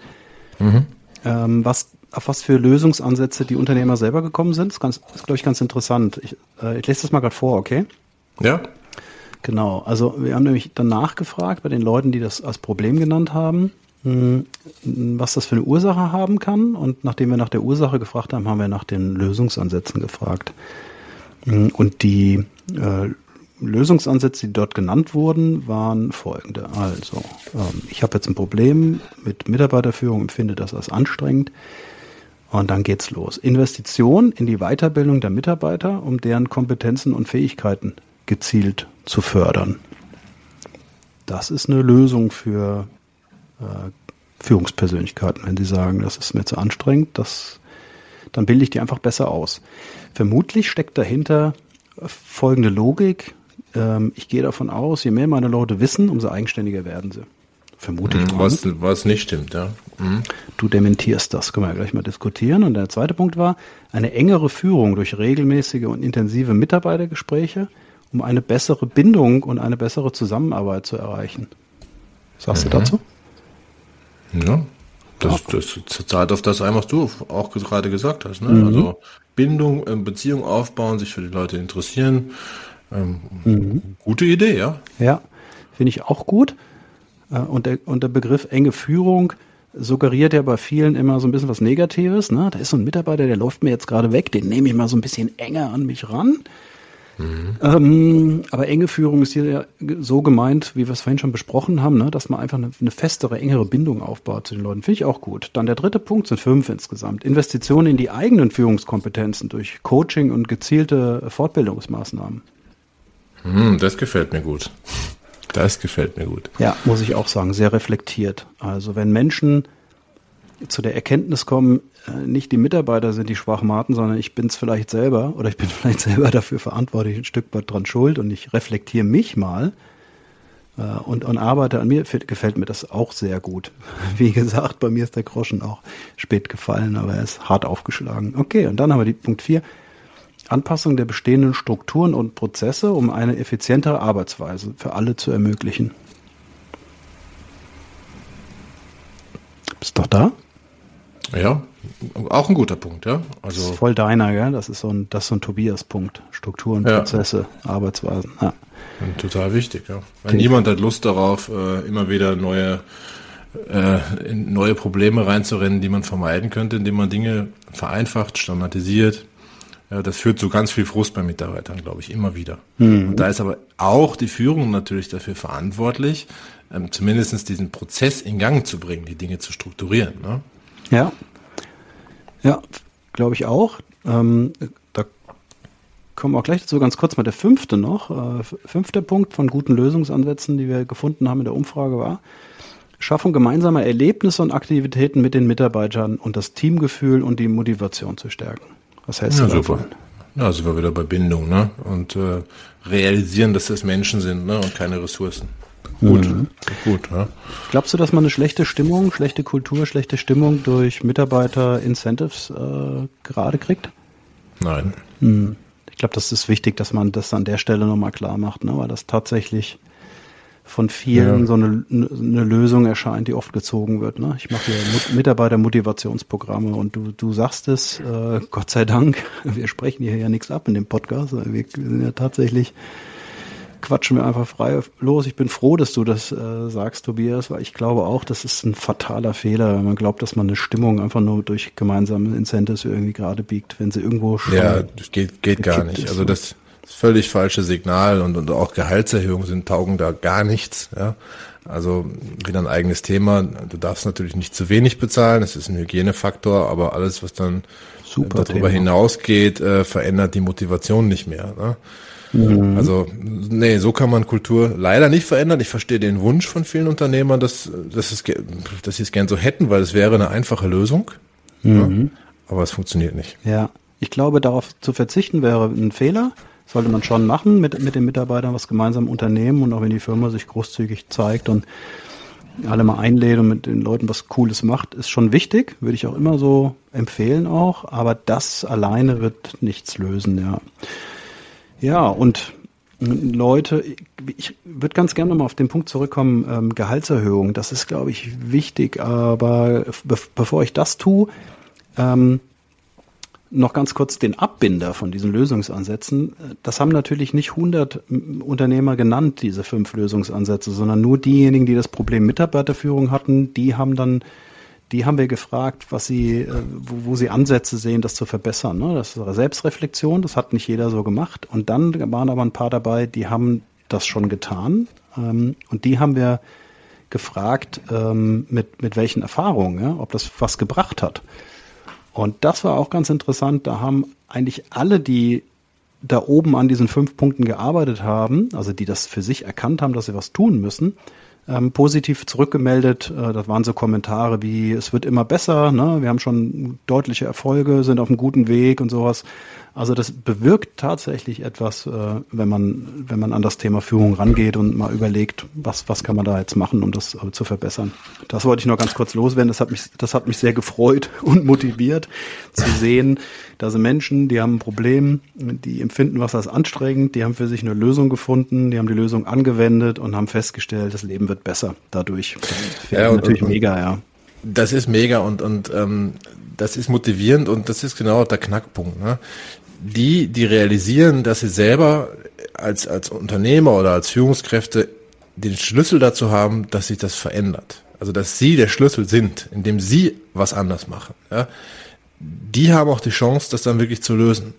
Mhm. Ähm, was auf was für Lösungsansätze die Unternehmer selber gekommen sind. Das ist, ganz, ist glaube ich, ganz interessant. Ich, äh, ich lese das mal gerade vor, okay? Ja. Genau. Also wir haben nämlich danach gefragt bei den Leuten, die das als Problem genannt haben. hm, was das für eine Ursache haben kann. Und nachdem wir nach der Ursache gefragt haben, haben wir nach den Lösungsansätzen gefragt. Hm, und die äh, Lösungsansätze, die dort genannt wurden, waren folgende. Also, ähm, ich habe jetzt ein Problem mit Mitarbeiterführung, empfinde das als anstrengend. Und dann geht's los. Investition in die Weiterbildung der Mitarbeiter, um deren Kompetenzen und Fähigkeiten gezielt zu fördern. Das ist eine Lösung für äh, Führungspersönlichkeiten, wenn sie sagen, das ist mir zu anstrengend, das, dann bilde ich die einfach besser aus. Vermutlich steckt dahinter folgende Logik. Ähm, ich gehe davon aus, je mehr meine Leute wissen, umso eigenständiger werden sie. Vermutlich. Mhm, was, was nicht stimmt, ja. Mhm. Du dementierst das, können wir ja gleich mal diskutieren. Und der zweite Punkt war, eine engere Führung durch regelmäßige und intensive Mitarbeitergespräche, um eine bessere Bindung und eine bessere Zusammenarbeit zu erreichen. Sagst mhm. du dazu? Ja, das, das zahlt auf das ein, was du auch gerade gesagt hast. Ne? Mhm. Also Bindung, ähm, Beziehung aufbauen, sich für die Leute interessieren. Ähm, mhm. Gute Idee, ja. Ja, finde ich auch gut. Äh, und der, und der Begriff enge Führung suggeriert ja bei vielen immer so ein bisschen was Negatives. Ne? Da ist so ein Mitarbeiter, der läuft mir jetzt gerade weg, den nehme ich mal so ein bisschen enger an mich ran. Mhm. Ähm, aber enge Führung ist hier ja so gemeint, wie wir es vorhin schon besprochen haben, ne? dass man einfach eine, eine festere, engere Bindung aufbaut zu den Leuten. Finde ich auch gut. Dann der dritte Punkt sind fünf insgesamt. Investitionen in die eigenen Führungskompetenzen durch Coaching und gezielte Fortbildungsmaßnahmen. Mhm, das gefällt mir gut. Das gefällt mir gut. Ja, muss ich auch sagen, sehr reflektiert. Also wenn Menschen zu der Erkenntnis kommen, äh, nicht die Mitarbeiter sind die Schwachmaten, sondern ich bin es vielleicht selber oder ich bin vielleicht selber dafür verantwortlich, ein Stück weit dran schuld und ich reflektiere mich mal äh, und, und arbeite an mir, gefällt mir das auch sehr gut. Wie gesagt, bei mir ist der Groschen auch spät gefallen, aber er ist hart aufgeschlagen. Okay, und dann haben wir die Punkt 4. Anpassung der bestehenden Strukturen und Prozesse, um eine effizientere Arbeitsweise für alle zu ermöglichen. Bist doch da? Ja, auch ein guter Punkt, ja. Also das ist voll deiner, gell? Das ist so ein, das ist so ein Tobias-Punkt. Strukturen, Prozesse, ja. Arbeitsweisen. Ja. Total wichtig, ja. Weil niemand hat Lust darauf, äh, immer wieder neue, äh, neue Probleme reinzurennen, die man vermeiden könnte, indem man Dinge vereinfacht, standardisiert, ja, das führt zu ganz viel Frust bei Mitarbeitern, glaube ich, immer wieder. Mhm. Und da ist aber auch die Führung natürlich dafür verantwortlich, ähm, zumindest diesen Prozess in Gang zu bringen, die Dinge zu strukturieren. Ne? Ja, ja, glaube ich auch. Ähm, da kommen wir auch gleich dazu. Ganz kurz mal der fünfte noch. Äh, fünfter Punkt von guten Lösungsansätzen, die wir gefunden haben in der Umfrage war, Schaffung gemeinsamer Erlebnisse und Aktivitäten mit den Mitarbeitern und das Teamgefühl und die Motivation zu stärken. Was hältst ja, davon? Super. Ja, sind wir wieder bei Bindung, ne? Und äh, realisieren, dass das Menschen sind, ne? Und keine Ressourcen. Gut, mhm. gut, ja. Glaubst du, dass man eine schlechte Stimmung, schlechte Kultur, schlechte Stimmung durch Mitarbeiter-Incentives äh, gerade kriegt? Nein. Mhm. Ich glaube, das ist wichtig, dass man das an der Stelle nochmal klar macht, ne? weil das tatsächlich von vielen ja. so eine, eine Lösung erscheint, die oft gezogen wird. Ne? Ich mache hier Mitarbeitermotivationsprogramme und du, du sagst es, äh, Gott sei Dank, wir sprechen hier ja nichts ab in dem Podcast. Wir sind ja tatsächlich, quatschen wir einfach frei los. Ich bin froh, dass du das äh, sagst, Tobias, weil ich glaube auch, das ist ein fataler Fehler, wenn man glaubt, dass man eine Stimmung einfach nur durch gemeinsame Incentives irgendwie gerade biegt, wenn sie irgendwo schon. Ja, das geht, geht gar nicht. Also das völlig falsche Signal und, und auch Gehaltserhöhungen sind taugen da gar nichts. Ja. Also wieder ein eigenes Thema. Du darfst natürlich nicht zu wenig bezahlen, das ist ein Hygienefaktor, aber alles, was dann Super darüber Thema. hinausgeht, äh, verändert die Motivation nicht mehr. Ne? Mhm. Also, nee, so kann man Kultur leider nicht verändern. Ich verstehe den Wunsch von vielen Unternehmern, dass, dass, es, dass sie es gern so hätten, weil es wäre eine einfache Lösung. Mhm. Ja, aber es funktioniert nicht. Ja, ich glaube, darauf zu verzichten wäre ein Fehler sollte man schon machen, mit, mit den Mitarbeitern was gemeinsam unternehmen und auch wenn die Firma sich großzügig zeigt und alle mal einlädt und mit den Leuten was Cooles macht, ist schon wichtig, würde ich auch immer so empfehlen auch, aber das alleine wird nichts lösen, ja. Ja, und Leute, ich würde ganz gerne nochmal auf den Punkt zurückkommen, ähm, Gehaltserhöhung, das ist, glaube ich, wichtig, aber be bevor ich das tue, ähm, noch ganz kurz den Abbinder von diesen Lösungsansätzen. Das haben natürlich nicht 100 Unternehmer genannt, diese fünf Lösungsansätze, sondern nur diejenigen, die das Problem Mitarbeiterführung hatten, die haben dann die haben wir gefragt, was sie, äh, wo, wo sie Ansätze sehen, das zu verbessern. Ne? Das ist Selbstreflexion, das hat nicht jeder so gemacht. Und dann waren aber ein paar dabei, die haben das schon getan. Ähm, und die haben wir gefragt, ähm, mit, mit welchen Erfahrungen, ob das was gebracht hat. Und das war auch ganz interessant. Da haben eigentlich alle, die da oben an diesen fünf Punkten gearbeitet haben, also die das für sich erkannt haben, dass sie was tun müssen, ähm, positiv zurückgemeldet. Äh, das waren so Kommentare wie, es wird immer besser, ne? wir haben schon deutliche Erfolge, sind auf einem guten Weg und sowas. Also das bewirkt tatsächlich etwas, äh, wenn man, wenn man an das Thema Führung rangeht und mal überlegt, was, was kann man da jetzt machen, um das äh, zu verbessern. Das wollte ich noch ganz kurz loswerden. Das hat mich, das hat mich sehr gefreut und motiviert zu sehen, da sind Menschen, die haben ein Problem, die empfinden was als anstrengend, die haben für sich eine Lösung gefunden, die haben die Lösung angewendet und haben festgestellt, das Leben wird besser dadurch. Das ja, natürlich und, mega, ja. Das ist mega und, und ähm, das ist motivierend und das ist genau der Knackpunkt. Ne? die, die realisieren, dass sie selber als, als Unternehmer oder als Führungskräfte den Schlüssel dazu haben, dass sich das verändert. Also, dass sie der Schlüssel sind, indem sie was anders machen. Ja? Die haben auch die Chance, das dann wirklich zu lösen.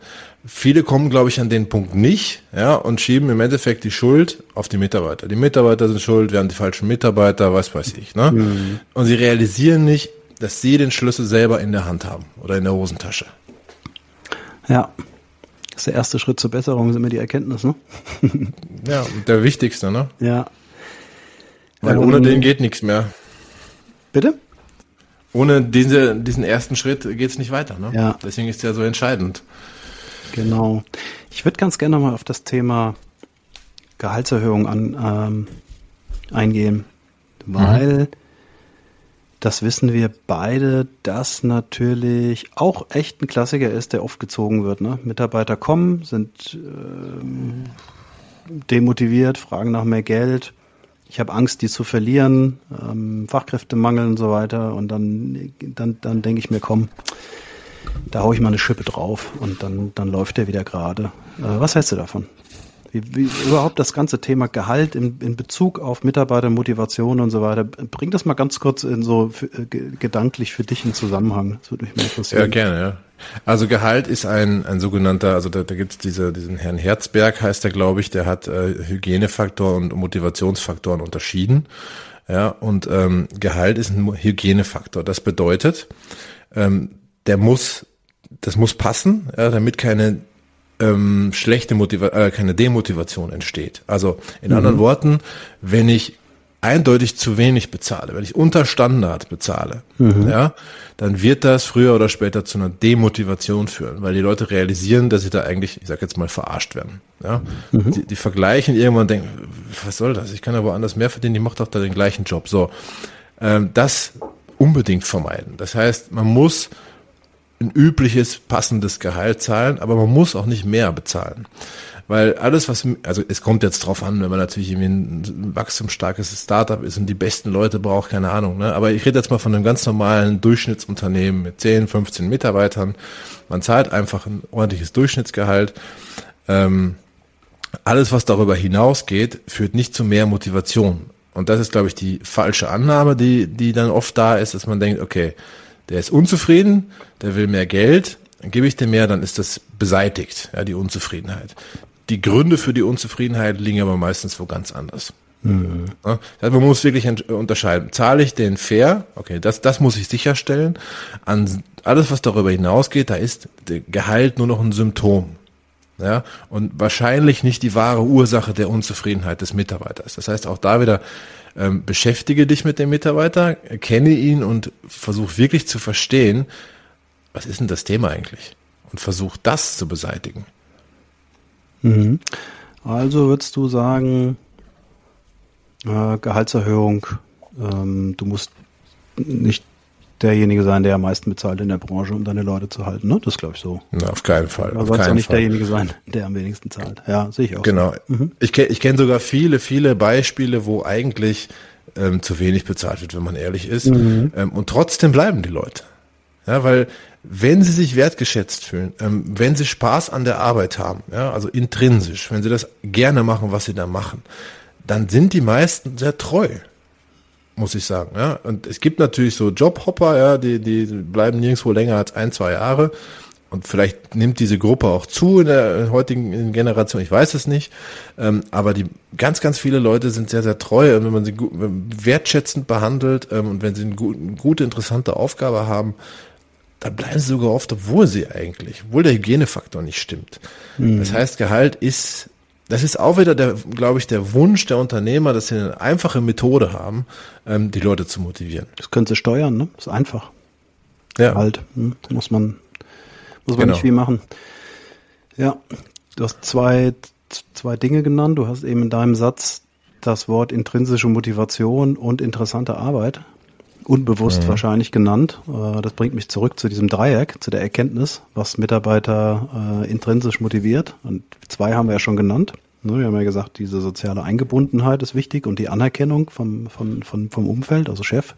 Viele kommen, glaube ich, an den Punkt nicht, ja, und schieben im Endeffekt die Schuld auf die Mitarbeiter. Die Mitarbeiter sind schuld, wir haben die falschen Mitarbeiter, was weiß ich, ne? Mhm. Und sie realisieren nicht, dass sie den Schlüssel selber in der Hand haben oder in der Hosentasche. Ja, das ist der erste Schritt zur Besserung, ist immer die Erkenntnis, ne? ja, der wichtigste, ne? Ja. Weil ohne um, den geht nichts mehr. Bitte? Ohne diese, diesen ersten Schritt geht es nicht weiter, ne? Ja. Deswegen ist ja so entscheidend. Genau. Ich würde ganz gerne mal auf das Thema Gehaltserhöhung an, ähm, eingehen, weil mhm das wissen wir beide, dass natürlich auch echt ein Klassiker ist, der oft gezogen wird. Ne? Mitarbeiter kommen, sind ähm, demotiviert, fragen nach mehr Geld. Ich habe Angst, die zu verlieren, ähm, Fachkräftemangel und so weiter. Und dann, dann, dann denke ich mir, komm, da hau ich mal eine Schippe drauf und dann, dann läuft der wieder gerade. Äh, was hältst du davon? Wie, wie überhaupt das ganze Thema Gehalt in, in Bezug auf Mitarbeitermotivation und so weiter. Bring das mal ganz kurz in so für, äh, gedanklich für dich in Zusammenhang. Das würde mich mal interessieren. Ja, gerne, ja. Also Gehalt ist ein, ein sogenannter, also da, da gibt es diese, diesen Herrn Herzberg, heißt er, glaube ich, der hat äh, Hygienefaktor und Motivationsfaktoren unterschieden. Ja, und ähm, Gehalt ist ein Hygienefaktor. Das bedeutet, ähm, der muss, das muss passen, ja, damit keine ähm, schlechte Motivation, äh, keine Demotivation entsteht. Also in mhm. anderen Worten, wenn ich eindeutig zu wenig bezahle, wenn ich unter Standard bezahle, mhm. ja, dann wird das früher oder später zu einer Demotivation führen, weil die Leute realisieren, dass sie da eigentlich, ich sag jetzt mal, verarscht werden. Ja, mhm. die, die, vergleichen irgendwann und denken, was soll das? Ich kann aber anders mehr verdienen, die macht doch da den gleichen Job. So, ähm, das unbedingt vermeiden. Das heißt, man muss ein übliches, passendes Gehalt zahlen, aber man muss auch nicht mehr bezahlen. Weil alles, was, also es kommt jetzt drauf an, wenn man natürlich irgendwie ein wachstumsstarkes Startup ist und die besten Leute braucht, keine Ahnung, ne? Aber ich rede jetzt mal von einem ganz normalen Durchschnittsunternehmen mit 10, 15 Mitarbeitern. Man zahlt einfach ein ordentliches Durchschnittsgehalt. Ähm, alles, was darüber hinausgeht, führt nicht zu mehr Motivation. Und das ist, glaube ich, die falsche Annahme, die, die dann oft da ist, dass man denkt, okay, der ist unzufrieden, der will mehr Geld, dann gebe ich dem mehr, dann ist das beseitigt, ja, die Unzufriedenheit. Die Gründe für die Unzufriedenheit liegen aber meistens wo ganz anders. Mhm. Ja, also man muss wirklich unterscheiden. Zahle ich den fair? Okay, das, das muss ich sicherstellen. An alles, was darüber hinausgeht, da ist der Gehalt nur noch ein Symptom. Ja, und wahrscheinlich nicht die wahre Ursache der Unzufriedenheit des Mitarbeiters. Das heißt, auch da wieder ähm, beschäftige dich mit dem Mitarbeiter, kenne ihn und versuch wirklich zu verstehen, was ist denn das Thema eigentlich? Und versuch das zu beseitigen. Mhm. Also würdest du sagen, äh, Gehaltserhöhung, ähm, du musst nicht derjenige sein, der am meisten bezahlt in der Branche, um deine Leute zu halten. Ne? Das glaube ich so. Na, auf keinen Fall. Aber sollst auch nicht Fall. derjenige sein, der am wenigsten zahlt. Ja, sehe ich auch. Genau. So. Mhm. Ich kenne ich kenn sogar viele, viele Beispiele, wo eigentlich ähm, zu wenig bezahlt wird, wenn man ehrlich ist. Mhm. Ähm, und trotzdem bleiben die Leute. Ja, weil wenn sie sich wertgeschätzt fühlen, ähm, wenn sie Spaß an der Arbeit haben, ja, also intrinsisch, wenn sie das gerne machen, was sie da machen, dann sind die meisten sehr treu, muss ich sagen. Ja. Und es gibt natürlich so Jobhopper, ja, die, die bleiben nirgendwo länger als ein, zwei Jahre. Und vielleicht nimmt diese Gruppe auch zu in der heutigen Generation, ich weiß es nicht. Ähm, aber die ganz, ganz viele Leute sind sehr, sehr treu. Und wenn man sie gut, wertschätzend behandelt ähm, und wenn sie eine gute, interessante Aufgabe haben, dann bleiben sie sogar oft, obwohl sie eigentlich, obwohl der Hygienefaktor nicht stimmt. Mhm. Das heißt, Gehalt ist, das ist auch wieder der, glaube ich, der Wunsch der Unternehmer, dass sie eine einfache Methode haben, ähm, die Leute zu motivieren. Das können sie steuern, ne? Das ist einfach. Ja. Halt, hm? muss man, muss man genau. nicht viel machen. Ja, du hast zwei, zwei Dinge genannt. Du hast eben in deinem Satz das Wort intrinsische Motivation und interessante Arbeit unbewusst mhm. wahrscheinlich genannt. Äh, das bringt mich zurück zu diesem Dreieck, zu der Erkenntnis, was Mitarbeiter äh, intrinsisch motiviert. Und zwei haben wir ja schon genannt. Ne, wir haben ja gesagt, diese soziale Eingebundenheit ist wichtig und die Anerkennung vom, vom, vom, vom Umfeld, also Chef,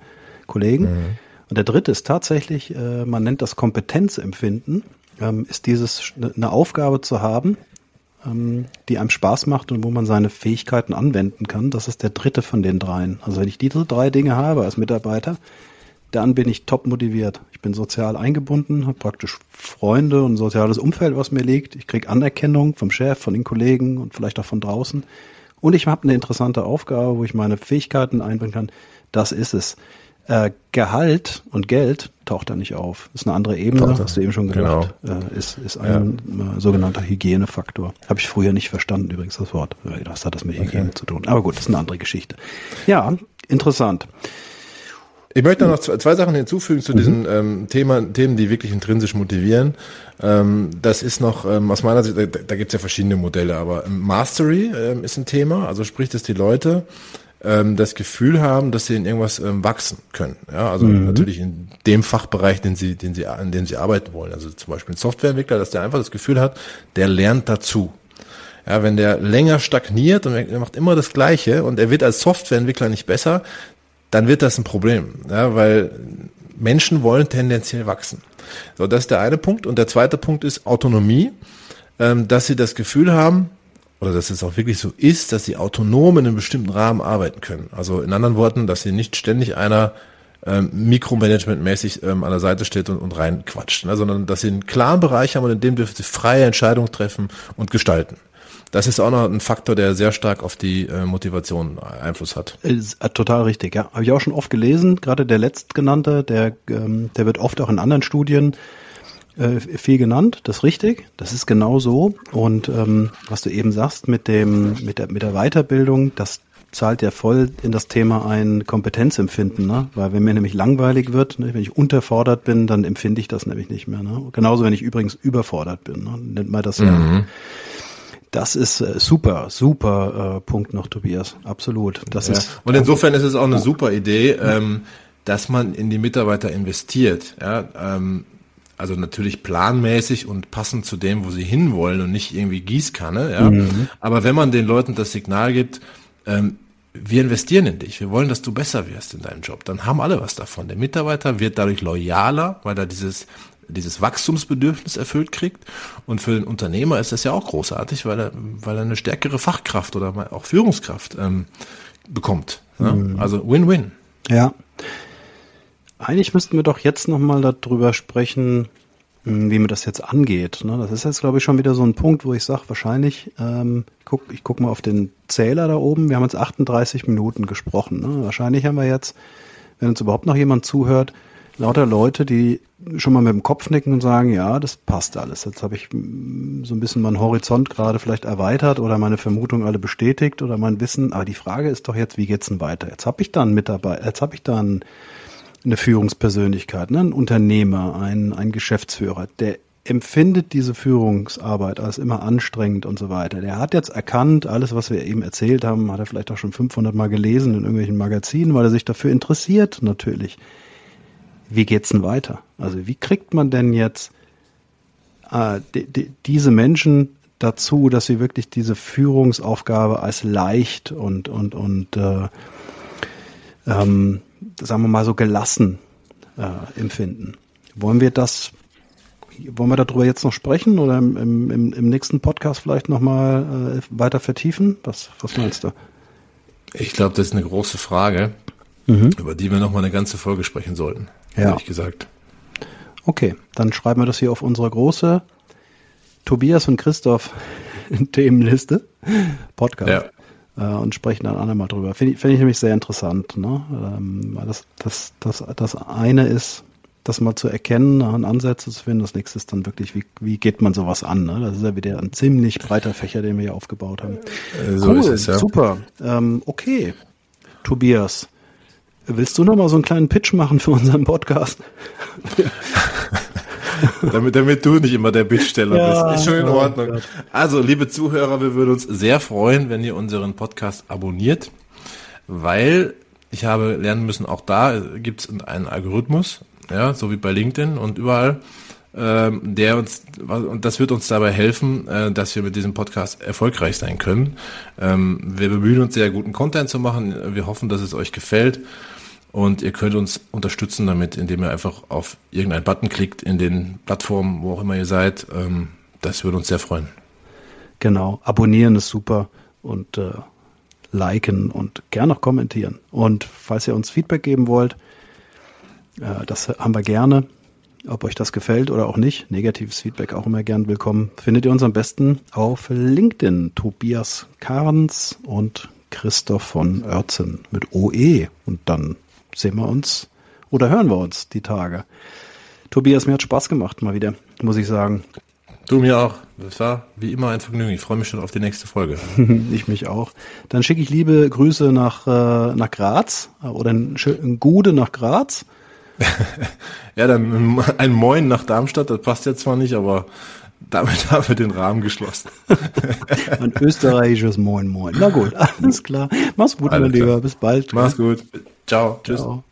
Kollegen. Mhm. Und der dritte ist tatsächlich, äh, man nennt das Kompetenzempfinden, ähm, ist dieses eine Aufgabe zu haben, ähm, die einem Spaß macht und wo man seine Fähigkeiten anwenden kann. Das ist der dritte von den dreien. Also wenn ich diese drei Dinge habe als Mitarbeiter, dann bin ich top motiviert. Ich bin sozial eingebunden, habe praktisch Freunde und ein soziales Umfeld, was mir liegt. Ich kriege Anerkennung vom Chef, von den Kollegen und vielleicht auch von draußen. Und ich habe eine interessante Aufgabe, wo ich meine Fähigkeiten einbringen kann. Das ist es. Äh, Gehalt und Geld taucht da nicht auf. Ist eine andere Ebene, taucht hast du eben schon gesagt. Genau. Äh, ist, ist ein ja. äh, sogenannter Hygienefaktor. Habe ich früher nicht verstanden übrigens das Wort. Was hat das mit Hygiene okay. zu tun? Aber gut, das ist eine andere Geschichte. Ja, interessant. Ich möchte noch zwei, zwei Sachen hinzufügen zu mhm. diesen ähm, Thema, Themen, die wirklich intrinsisch motivieren. Ähm, das ist noch ähm, aus meiner Sicht, da, da gibt es ja verschiedene Modelle, aber Mastery ähm, ist ein Thema, also sprich, dass die Leute ähm, das Gefühl haben, dass sie in irgendwas ähm, wachsen können. Ja, also mhm. natürlich in dem Fachbereich, den sie, den sie, in dem sie arbeiten wollen. Also zum Beispiel ein Softwareentwickler, dass der einfach das Gefühl hat, der lernt dazu. Ja, wenn der länger stagniert und er macht immer das Gleiche und er wird als Softwareentwickler nicht besser, dann wird das ein Problem. Ja, weil Menschen wollen tendenziell wachsen. So, das ist der eine Punkt. Und der zweite Punkt ist Autonomie, ähm, dass sie das Gefühl haben, oder dass es auch wirklich so ist, dass sie autonom in einem bestimmten Rahmen arbeiten können. Also in anderen Worten, dass sie nicht ständig einer ähm, Mikromanagementmäßig ähm, an der Seite steht und, und reinquatscht, ne, sondern dass sie einen klaren Bereich haben und in dem dürfen sie freie Entscheidungen treffen und gestalten. Das ist auch noch ein Faktor, der sehr stark auf die äh, Motivation Einfluss hat. Ist, äh, total richtig, ja. Habe ich auch schon oft gelesen. Gerade der letztgenannte, der, ähm, der wird oft auch in anderen Studien äh, viel genannt, das ist richtig, das ist genau so. Und ähm, was du eben sagst mit dem, mit der, mit der Weiterbildung, das zahlt ja voll in das Thema ein Kompetenzempfinden, ne? Weil wenn mir nämlich langweilig wird, ne, wenn ich unterfordert bin, dann empfinde ich das nämlich nicht mehr. Ne? Genauso wenn ich übrigens überfordert bin, ne? nennt man das mhm. ja. Das ist äh, super, super äh, Punkt noch, Tobias. Absolut. Das ja. ist und insofern ist es auch eine super Idee, ähm, dass man in die Mitarbeiter investiert. Ja, ähm, also natürlich planmäßig und passend zu dem, wo sie hinwollen und nicht irgendwie Gießkanne, ja. Mhm. Aber wenn man den Leuten das Signal gibt, ähm, wir investieren in dich, wir wollen, dass du besser wirst in deinem Job, dann haben alle was davon. Der Mitarbeiter wird dadurch loyaler, weil er dieses dieses Wachstumsbedürfnis erfüllt kriegt. Und für den Unternehmer ist das ja auch großartig, weil er, weil er eine stärkere Fachkraft oder auch Führungskraft ähm, bekommt. Ja? Mhm. Also Win-Win. Ja. Eigentlich müssten wir doch jetzt nochmal darüber sprechen, hm, wie man das jetzt angeht. Ne? Das ist jetzt, glaube ich, schon wieder so ein Punkt, wo ich sage, wahrscheinlich, ähm, guck, ich gucke mal auf den Zähler da oben, wir haben jetzt 38 Minuten gesprochen. Ne? Wahrscheinlich haben wir jetzt, wenn uns überhaupt noch jemand zuhört, lauter Leute, die schon mal mit dem Kopf nicken und sagen, ja, das passt alles. Jetzt habe ich hm, so ein bisschen meinen Horizont gerade vielleicht erweitert oder meine Vermutungen alle bestätigt oder mein Wissen. Aber die Frage ist doch jetzt, wie geht's denn weiter? Jetzt habe ich da einen Mitarbeiter, jetzt habe ich da einen eine Führungspersönlichkeit, ne? ein Unternehmer, ein, ein Geschäftsführer, der empfindet diese Führungsarbeit als immer anstrengend und so weiter. Der hat jetzt erkannt, alles, was wir eben erzählt haben, hat er vielleicht auch schon 500 Mal gelesen in irgendwelchen Magazinen, weil er sich dafür interessiert, natürlich. Wie geht's denn weiter? Also wie kriegt man denn jetzt äh, die, die, diese Menschen dazu, dass sie wirklich diese Führungsaufgabe als leicht und und und äh, ähm, sagen wir mal so gelassen äh, empfinden. Wollen wir das wollen wir darüber jetzt noch sprechen oder im, im, im nächsten Podcast vielleicht nochmal äh, weiter vertiefen? Was, was meinst du? Ich glaube, das ist eine große Frage, mhm. über die wir nochmal eine ganze Folge sprechen sollten, ja. ehrlich gesagt. Okay, dann schreiben wir das hier auf unsere große Tobias und Christoph Themenliste, Podcast. Ja. Äh, und sprechen dann einmal drüber. Finde ich, find ich nämlich sehr interessant. Ne? Ähm, das, das, das, das eine ist, das mal zu erkennen, Ansätze zu finden. Das nächste ist dann wirklich, wie, wie geht man sowas an? Ne? Das ist ja wieder ein ziemlich breiter Fächer, den wir hier aufgebaut haben. Äh, so cool, ist es, ja. super. Ähm, okay, Tobias, willst du noch mal so einen kleinen Pitch machen für unseren Podcast? damit, damit du nicht immer der Bittsteller ja, bist. Ist schon in Ordnung. Oh also, liebe Zuhörer, wir würden uns sehr freuen, wenn ihr unseren Podcast abonniert, weil ich habe lernen müssen, auch da gibt es einen Algorithmus, ja, so wie bei LinkedIn und überall, ähm, der uns, und das wird uns dabei helfen, äh, dass wir mit diesem Podcast erfolgreich sein können. Ähm, wir bemühen uns sehr guten Content zu machen. Wir hoffen, dass es euch gefällt. Und ihr könnt uns unterstützen damit, indem ihr einfach auf irgendeinen Button klickt in den Plattformen, wo auch immer ihr seid. Ähm, das würde uns sehr freuen. Genau, abonnieren ist super und äh, liken und gerne noch kommentieren. Und falls ihr uns Feedback geben wollt, äh, das haben wir gerne. Ob euch das gefällt oder auch nicht, negatives Feedback auch immer gern willkommen. Findet ihr uns am besten auf LinkedIn. Tobias Karns und Christoph von Oertzen mit OE. Und dann sehen wir uns oder hören wir uns die Tage. Tobias, mir hat Spaß gemacht mal wieder, muss ich sagen. Du mir auch. Das war wie immer ein Vergnügen. Ich freue mich schon auf die nächste Folge. ich mich auch. Dann schicke ich liebe Grüße nach, äh, nach Graz oder ein, ein Gude nach Graz. ja, dann ein Moin nach Darmstadt, das passt jetzt zwar nicht, aber damit haben wir den Rahmen geschlossen. ein österreichisches Moin Moin. Na gut, alles klar. Mach's gut, mein Lieber. Bis bald. Mach's gut. Ciao. Tschüss. Ciao.